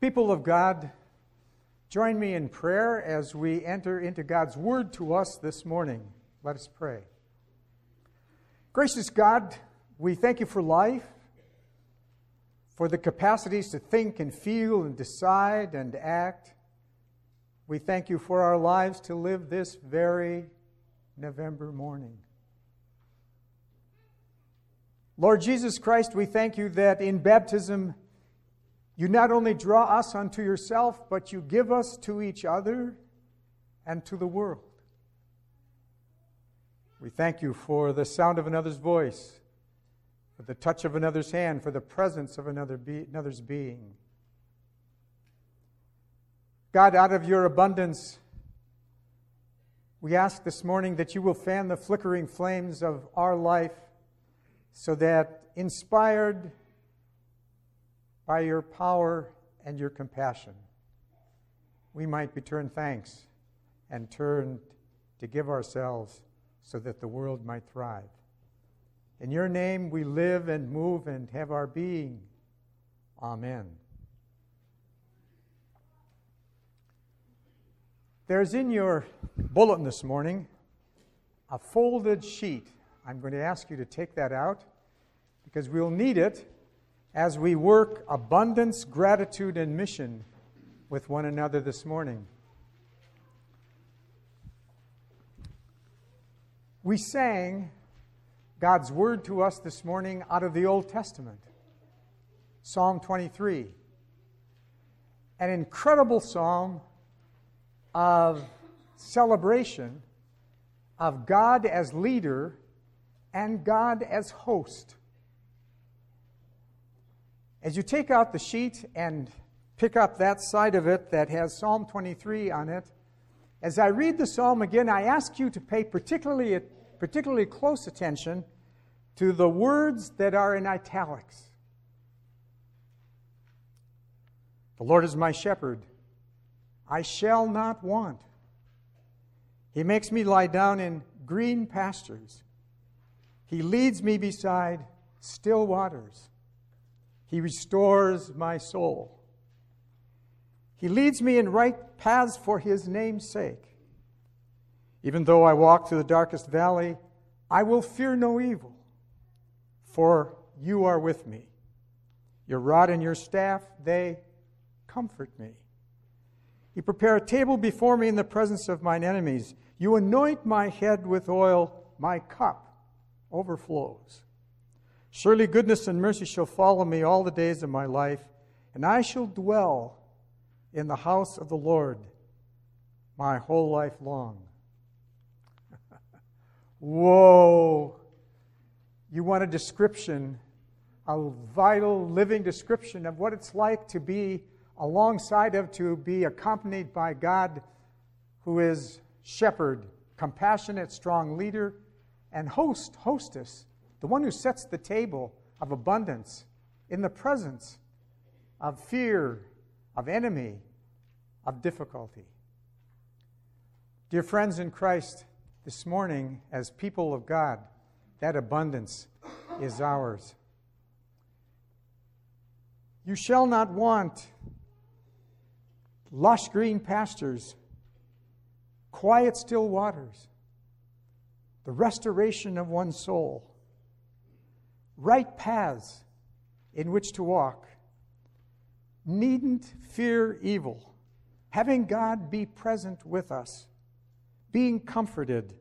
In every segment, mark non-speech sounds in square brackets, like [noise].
People of God, join me in prayer as we enter into God's word to us this morning. Let us pray. Gracious God, we thank you for life, for the capacities to think and feel and decide and act. We thank you for our lives to live this very November morning. Lord Jesus Christ, we thank you that in baptism, you not only draw us unto yourself, but you give us to each other and to the world. We thank you for the sound of another's voice, for the touch of another's hand, for the presence of another be- another's being. God, out of your abundance, we ask this morning that you will fan the flickering flames of our life so that, inspired by your power and your compassion, we might return thanks and turn to give ourselves so that the world might thrive. In your name we live and move and have our being. Amen. There's in your bulletin this morning a folded sheet. I'm going to ask you to take that out because we'll need it as we work abundance, gratitude, and mission with one another this morning. We sang God's word to us this morning out of the Old Testament Psalm 23. An incredible psalm of celebration of God as leader and God as host. As you take out the sheet and pick up that side of it that has Psalm 23 on it, as I read the psalm again, I ask you to pay particularly, particularly close attention to the words that are in italics. The Lord is my shepherd. I shall not want. He makes me lie down in green pastures. He leads me beside still waters. He restores my soul. He leads me in right paths for his name's sake. Even though I walk through the darkest valley, I will fear no evil, for you are with me. Your rod and your staff, they comfort me. You prepare a table before me in the presence of mine enemies. You anoint my head with oil, my cup overflows. Surely goodness and mercy shall follow me all the days of my life, and I shall dwell in the house of the Lord my whole life long. [laughs] Whoa! You want a description, a vital, living description of what it's like to be alongside of, to be accompanied by God who is shepherd, compassionate, strong leader, and host, hostess the one who sets the table of abundance in the presence of fear, of enemy, of difficulty. Dear friends in Christ, this morning, as people of God, that abundance is ours. You shall not want lush green pastures, quiet, still waters, the restoration of one's soul right paths in which to walk, needn't fear evil, having God be present with us, being comforted,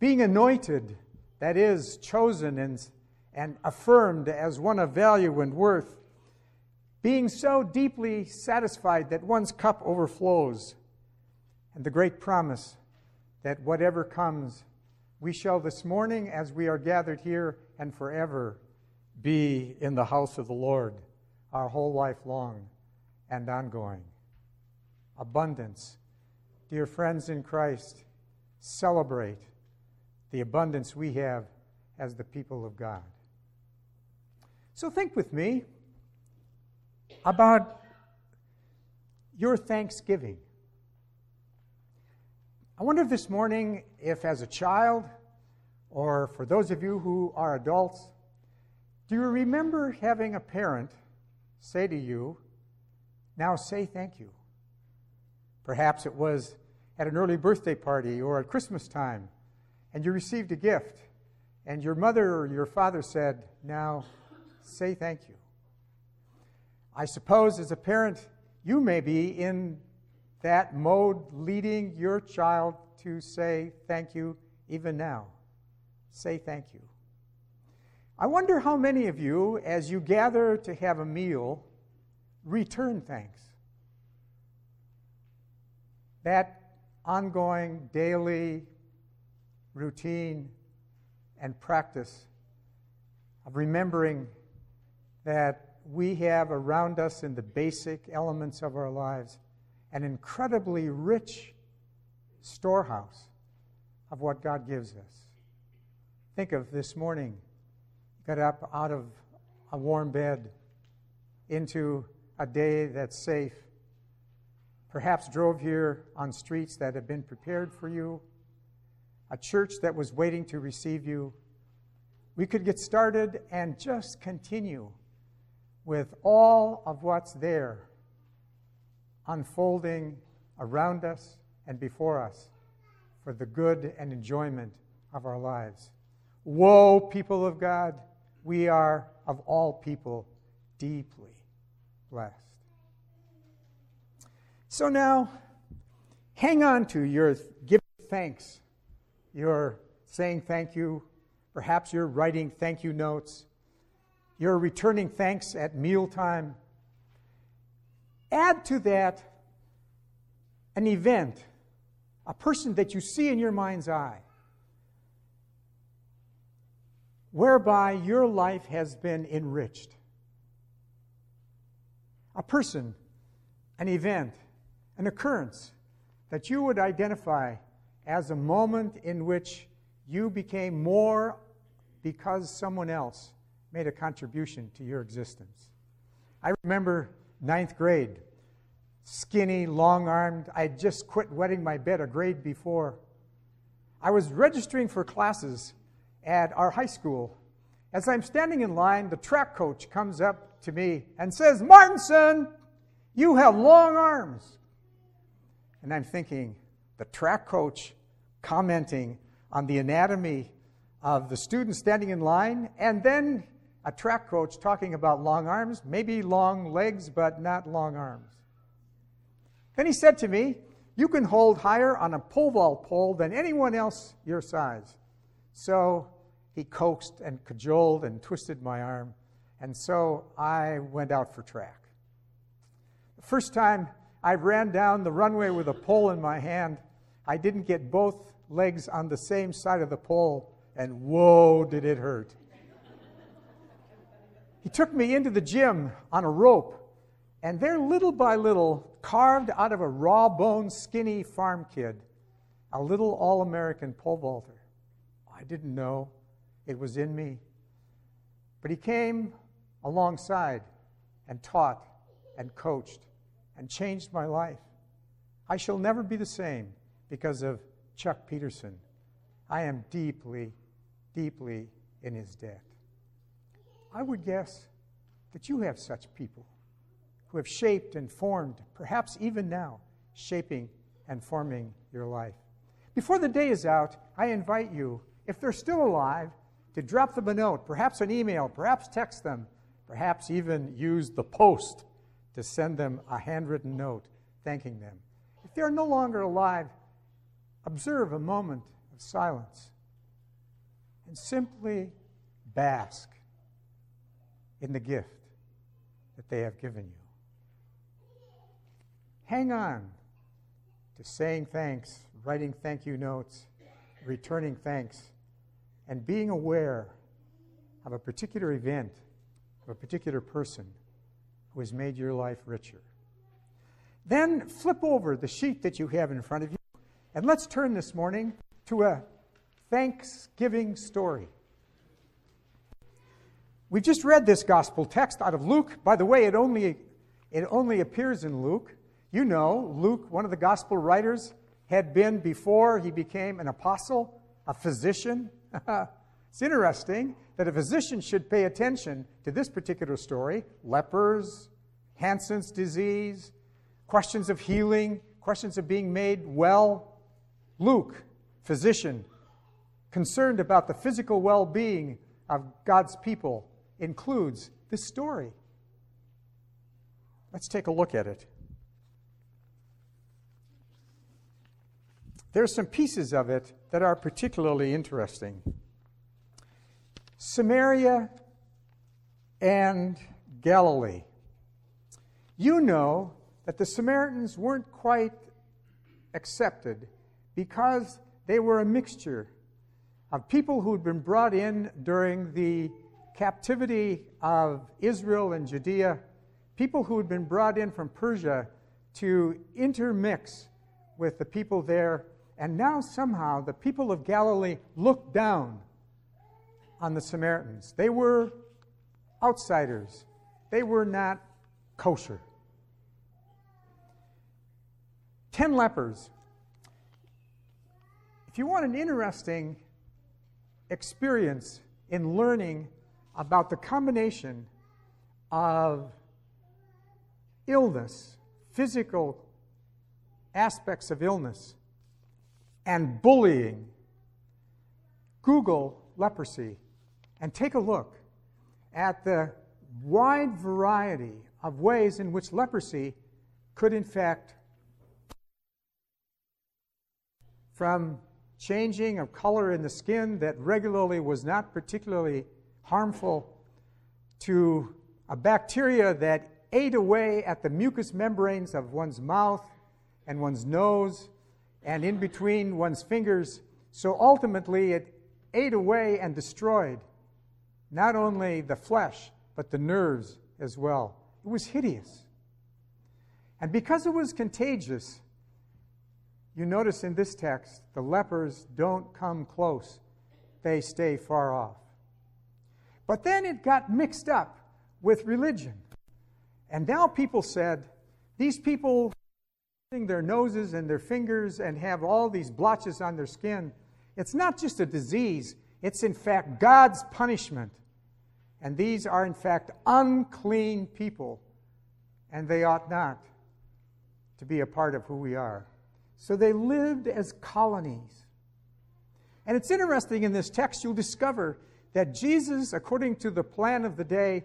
being anointed, that is, chosen and, and affirmed as one of value and worth, being so deeply satisfied that one's cup overflows, and the great promise that whatever comes, we shall this morning, as we are gathered here, and forever be in the house of the Lord our whole life long and ongoing. Abundance. Dear friends in Christ, celebrate the abundance we have as the people of God. So think with me about your Thanksgiving. I wonder this morning if, as a child, or for those of you who are adults, do you remember having a parent say to you, Now say thank you. Perhaps it was at an early birthday party or at Christmas time, and you received a gift, and your mother or your father said, Now say thank you. I suppose as a parent, you may be in that mode leading your child to say thank you even now. Say thank you. I wonder how many of you, as you gather to have a meal, return thanks. That ongoing, daily routine and practice of remembering that we have around us in the basic elements of our lives an incredibly rich storehouse of what God gives us. Think of this morning, got up out of a warm bed into a day that's safe. Perhaps drove here on streets that have been prepared for you, a church that was waiting to receive you. We could get started and just continue with all of what's there unfolding around us and before us for the good and enjoyment of our lives. Woe, people of God, we are of all people deeply blessed. So now, hang on to your giving thanks, your saying thank you. Perhaps you're writing thank you notes. You're returning thanks at mealtime. Add to that an event, a person that you see in your mind's eye, whereby your life has been enriched. A person, an event, an occurrence that you would identify as a moment in which you became more because someone else made a contribution to your existence. I remember ninth grade, skinny, long armed. I had just quit wetting my bed a grade before. I was registering for classes at our high school. As I'm standing in line, the track coach comes up to me and says, Martinson, you have long arms. And I'm thinking, the track coach commenting on the anatomy of the student standing in line, and then a track coach talking about long arms, maybe long legs, but not long arms. Then he said to me, You can hold higher on a pole vault pole than anyone else your size. So he coaxed and cajoled and twisted my arm, and so I went out for track. The first time I ran down the runway with a pole in my hand, I didn't get both legs on the same side of the pole, and whoa, did it hurt. He took me into the gym on a rope, and there, little by little, carved out of a raw boned, skinny farm kid, a little all American pole vaulter. I didn't know it was in me. But he came alongside and taught and coached and changed my life. I shall never be the same because of Chuck Peterson. I am deeply, deeply in his debt. I would guess that you have such people who have shaped and formed, perhaps even now, shaping and forming your life. Before the day is out, I invite you, if they're still alive, to drop them a note, perhaps an email, perhaps text them, perhaps even use the post to send them a handwritten note thanking them. If they're no longer alive, observe a moment of silence and simply bask in the gift that they have given you. Hang on to saying thanks, writing thank you notes, returning thanks, and being aware of a particular event, of a particular person who has made your life richer. Then flip over the sheet that you have in front of you, and let's turn this morning to a Thanksgiving story. We've just read this gospel text out of Luke. By the way, it only, it only appears in Luke. You know, Luke, one of the gospel writers, had been before he became an apostle, a physician. [laughs] it's interesting that a physician should pay attention to this particular story lepers, Hansen's disease, questions of healing, questions of being made well. Luke, physician, concerned about the physical well being of God's people, includes this story. Let's take a look at it. There are some pieces of it that are particularly interesting. Samaria and Galilee. You know that the Samaritans weren't quite accepted because they were a mixture of people who'd been brought in during the captivity of Israel and Judea, people who had been brought in from Persia to intermix with the people there and now somehow the people of Galilee looked down on the Samaritans. They were outsiders, they were not kosher. Ten lepers. If you want an interesting experience in learning about the combination of illness, physical aspects of illness, and bullying, Google leprosy and take a look at the wide variety of ways in which leprosy could, in fact, from changing of color in the skin that regularly was not particularly harmful to a bacteria that ate away at the mucous membranes of one's mouth and one's nose and in between one's fingers. So ultimately, it ate away and destroyed not only the flesh, but the nerves as well. It was hideous. And because it was contagious, you notice in this text, the lepers don't come close, they stay far off. But then it got mixed up with religion. And now people said, these people their noses and their fingers and have all these blotches on their skin. It's not just a disease, it's in fact God's punishment. And these are in fact unclean people, and they ought not to be a part of who we are. So they lived as colonies. And it's interesting in this text, you'll discover that Jesus, according to the plan of the day,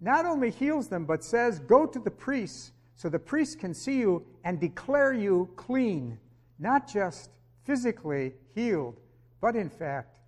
not only heals them, but says, Go to the priests so the priest can see you and declare you clean, not just physically healed, but in fact,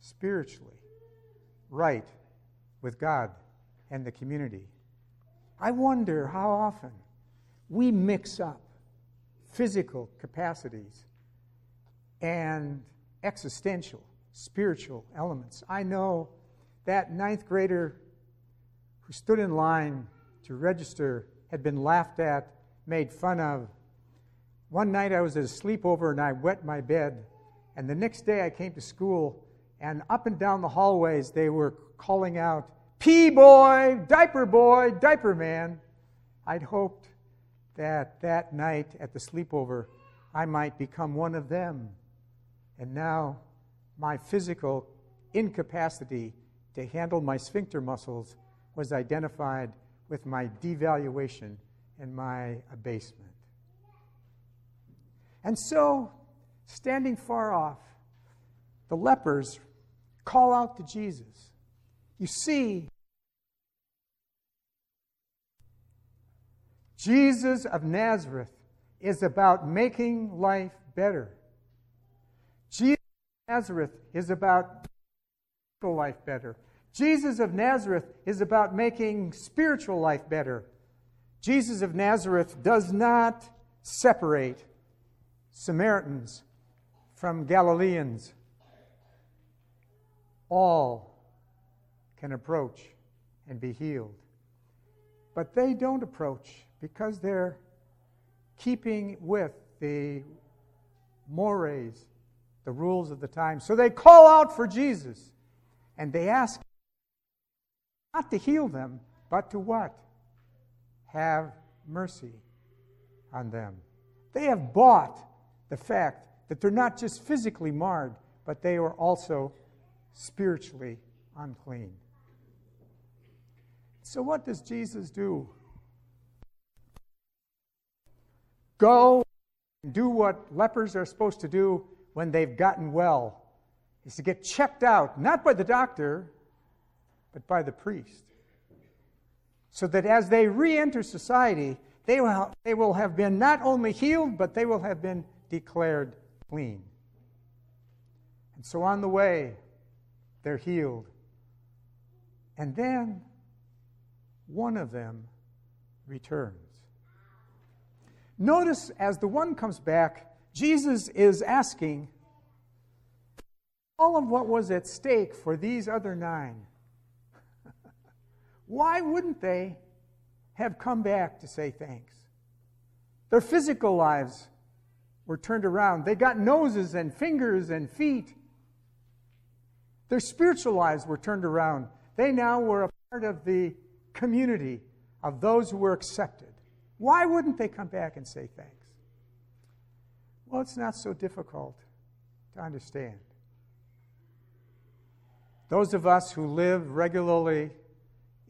spiritually right with God and the community. I wonder how often we mix up physical capacities and existential, spiritual elements. I know that ninth grader who stood in line to register had been laughed at, made fun of. One night I was at a sleepover and I wet my bed. And the next day I came to school, and up and down the hallways they were calling out, Pee boy, diaper boy, diaper man. I'd hoped that that night at the sleepover I might become one of them. And now my physical incapacity to handle my sphincter muscles was identified with my devaluation and my abasement. And so, standing far off, the lepers call out to Jesus. You see, Jesus of Nazareth is about making life better. Jesus of Nazareth is about making life better. Jesus of Nazareth is about making spiritual life better. Jesus of Nazareth does not separate Samaritans from Galileans. All can approach and be healed. But they don't approach because they're keeping with the mores, the rules of the time. So they call out for Jesus and they ask not to heal them, but to what? Have mercy on them. They have bought the fact that they're not just physically marred, but they are also spiritually unclean. So, what does Jesus do? Go and do what lepers are supposed to do when they've gotten well is to get checked out, not by the doctor, but by the priest. So that as they re enter society, they will, they will have been not only healed, but they will have been declared clean. And so on the way, they're healed. And then one of them returns. Notice as the one comes back, Jesus is asking all of what was at stake for these other nine. Why wouldn't they have come back to say thanks? Their physical lives were turned around. They got noses and fingers and feet. Their spiritual lives were turned around. They now were a part of the community of those who were accepted. Why wouldn't they come back and say thanks? Well, it's not so difficult to understand. Those of us who live regularly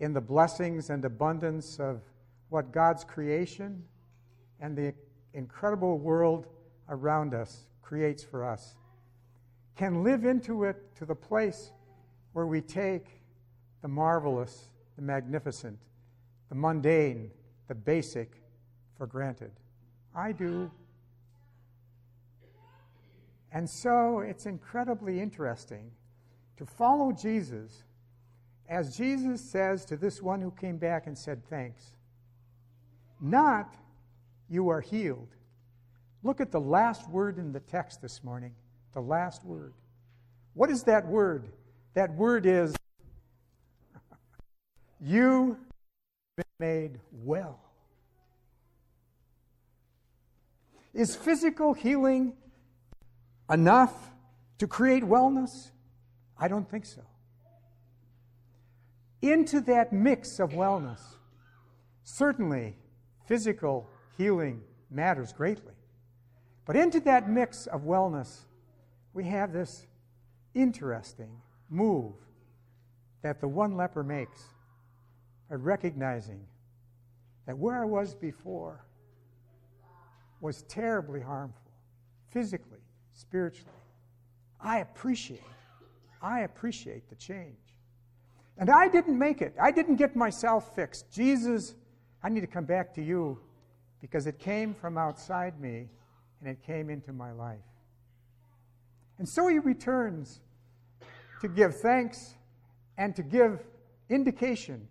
in the blessings and abundance of what God's creation and the incredible world around us creates for us can live into it to the place where we take the marvelous, the magnificent, the mundane, the basic for granted. I do. And so it's incredibly interesting to follow Jesus as Jesus says to this one who came back and said, Thanks. Not, you are healed. Look at the last word in the text this morning. The last word. What is that word? That word is, [laughs] You have been made well. Is physical healing enough to create wellness? I don't think so. Into that mix of wellness, certainly physical healing matters greatly. But into that mix of wellness, we have this interesting move that the one leper makes by recognizing that where I was before was terribly harmful, physically, spiritually. I appreciate I appreciate the change. And I didn't make it. I didn't get myself fixed. Jesus, I need to come back to you because it came from outside me and it came into my life. And so he returns to give thanks and to give indication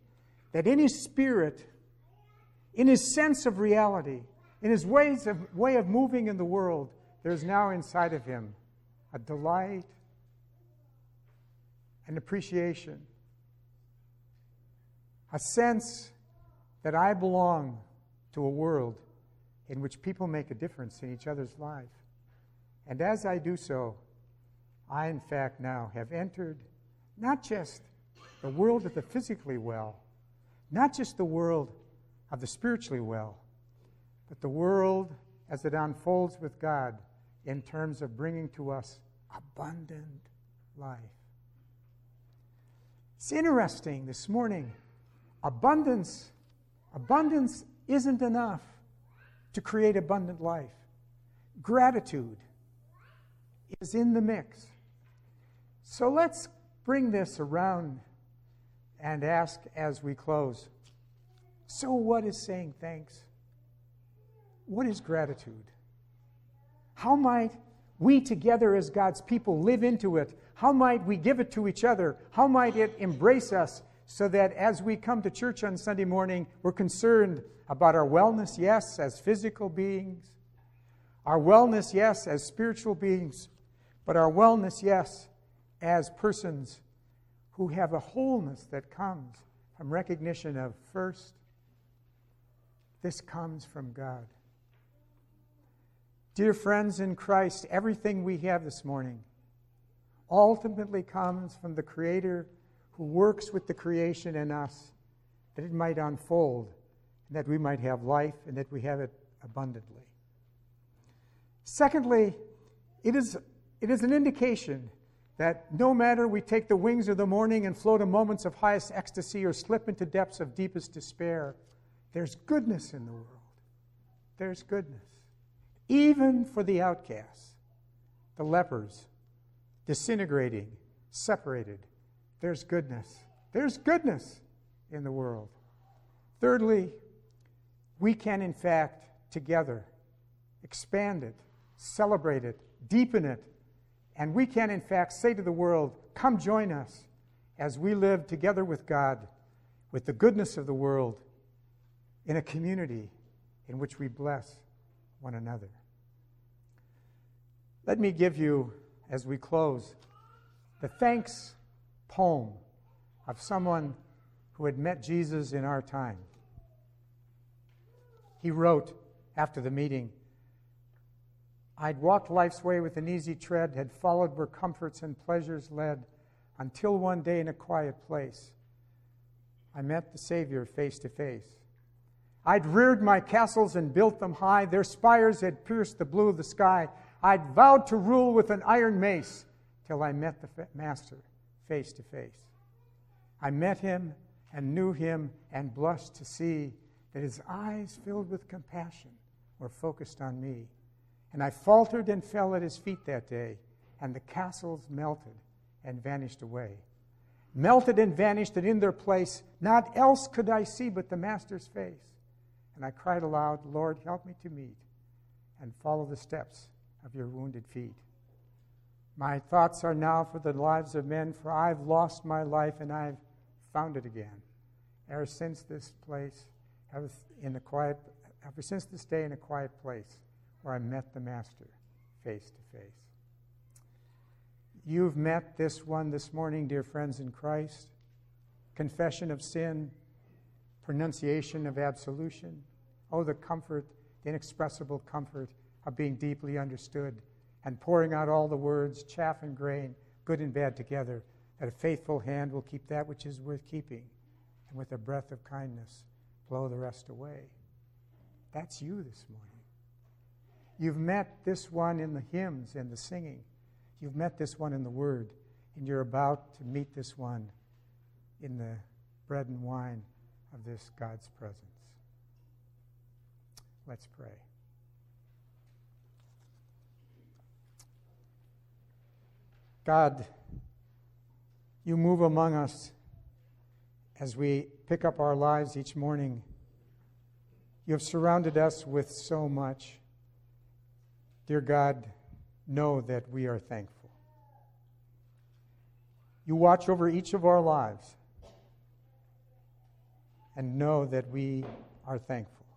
that in his spirit, in his sense of reality, in his ways of, way of moving in the world, there's now inside of him a delight an appreciation, a sense that I belong to a world in which people make a difference in each other's life. And as I do so, I, in fact, now have entered not just the world of the physically well, not just the world of the spiritually well, but the world as it unfolds with God in terms of bringing to us abundant life. It's interesting this morning. Abundance, abundance isn't enough to create abundant life. Gratitude is in the mix. So let's bring this around and ask as we close. So, what is saying thanks? What is gratitude? How might we together as God's people live into it how might we give it to each other? How might it embrace us so that as we come to church on Sunday morning, we're concerned about our wellness, yes, as physical beings, our wellness, yes, as spiritual beings, but our wellness, yes, as persons who have a wholeness that comes from recognition of first, this comes from God. Dear friends in Christ, everything we have this morning ultimately comes from the Creator who works with the creation in us that it might unfold and that we might have life and that we have it abundantly. Secondly, it is, it is an indication that no matter we take the wings of the morning and flow to moments of highest ecstasy or slip into depths of deepest despair, there's goodness in the world. There's goodness. Even for the outcasts, the lepers, disintegrating, separated, there's goodness. There's goodness in the world. Thirdly, we can, in fact, together expand it, celebrate it, deepen it, and we can, in fact, say to the world, Come join us as we live together with God, with the goodness of the world, in a community in which we bless one another. Let me give you, as we close, the thanks poem of someone who had met Jesus in our time. He wrote after the meeting I'd walked life's way with an easy tread, had followed where comforts and pleasures led, until one day in a quiet place I met the Savior face to face. I'd reared my castles and built them high, their spires had pierced the blue of the sky. I'd vowed to rule with an iron mace till I met the Master face to face. I met him and knew him and blushed to see that his eyes, filled with compassion, were focused on me. And I faltered and fell at his feet that day, and the castles melted and vanished away. Melted and vanished, and in their place, not else could I see but the Master's face. And I cried aloud, Lord, help me to meet and follow the steps of your wounded feet. My thoughts are now for the lives of men, for I've lost my life and I've found it again. Ever since this place, in a quiet, ever since this day in a quiet place where I met the Master face to face. You've met this one this morning, dear friends in Christ. Confession of sin, pronunciation of absolution. Oh, the comfort, the inexpressible comfort of being deeply understood and pouring out all the words, chaff and grain, good and bad together, that a faithful hand will keep that which is worth keeping, and with a breath of kindness blow the rest away. That's you this morning. You've met this one in the hymns and the singing. You've met this one in the Word, and you're about to meet this one in the bread and wine of this God's presence. Let's pray. God, you move among us as we pick up our lives each morning. You have surrounded us with so much. Dear God, know that we are thankful. You watch over each of our lives and know that we are thankful.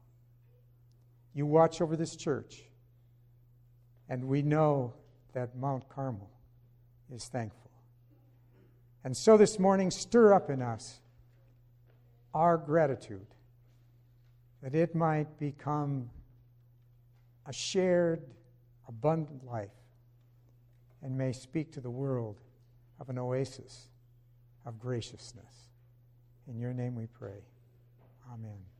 You watch over this church, and we know that Mount Carmel is thankful. And so this morning, stir up in us our gratitude that it might become a shared, abundant life and may speak to the world of an oasis of graciousness. In your name we pray. Amen.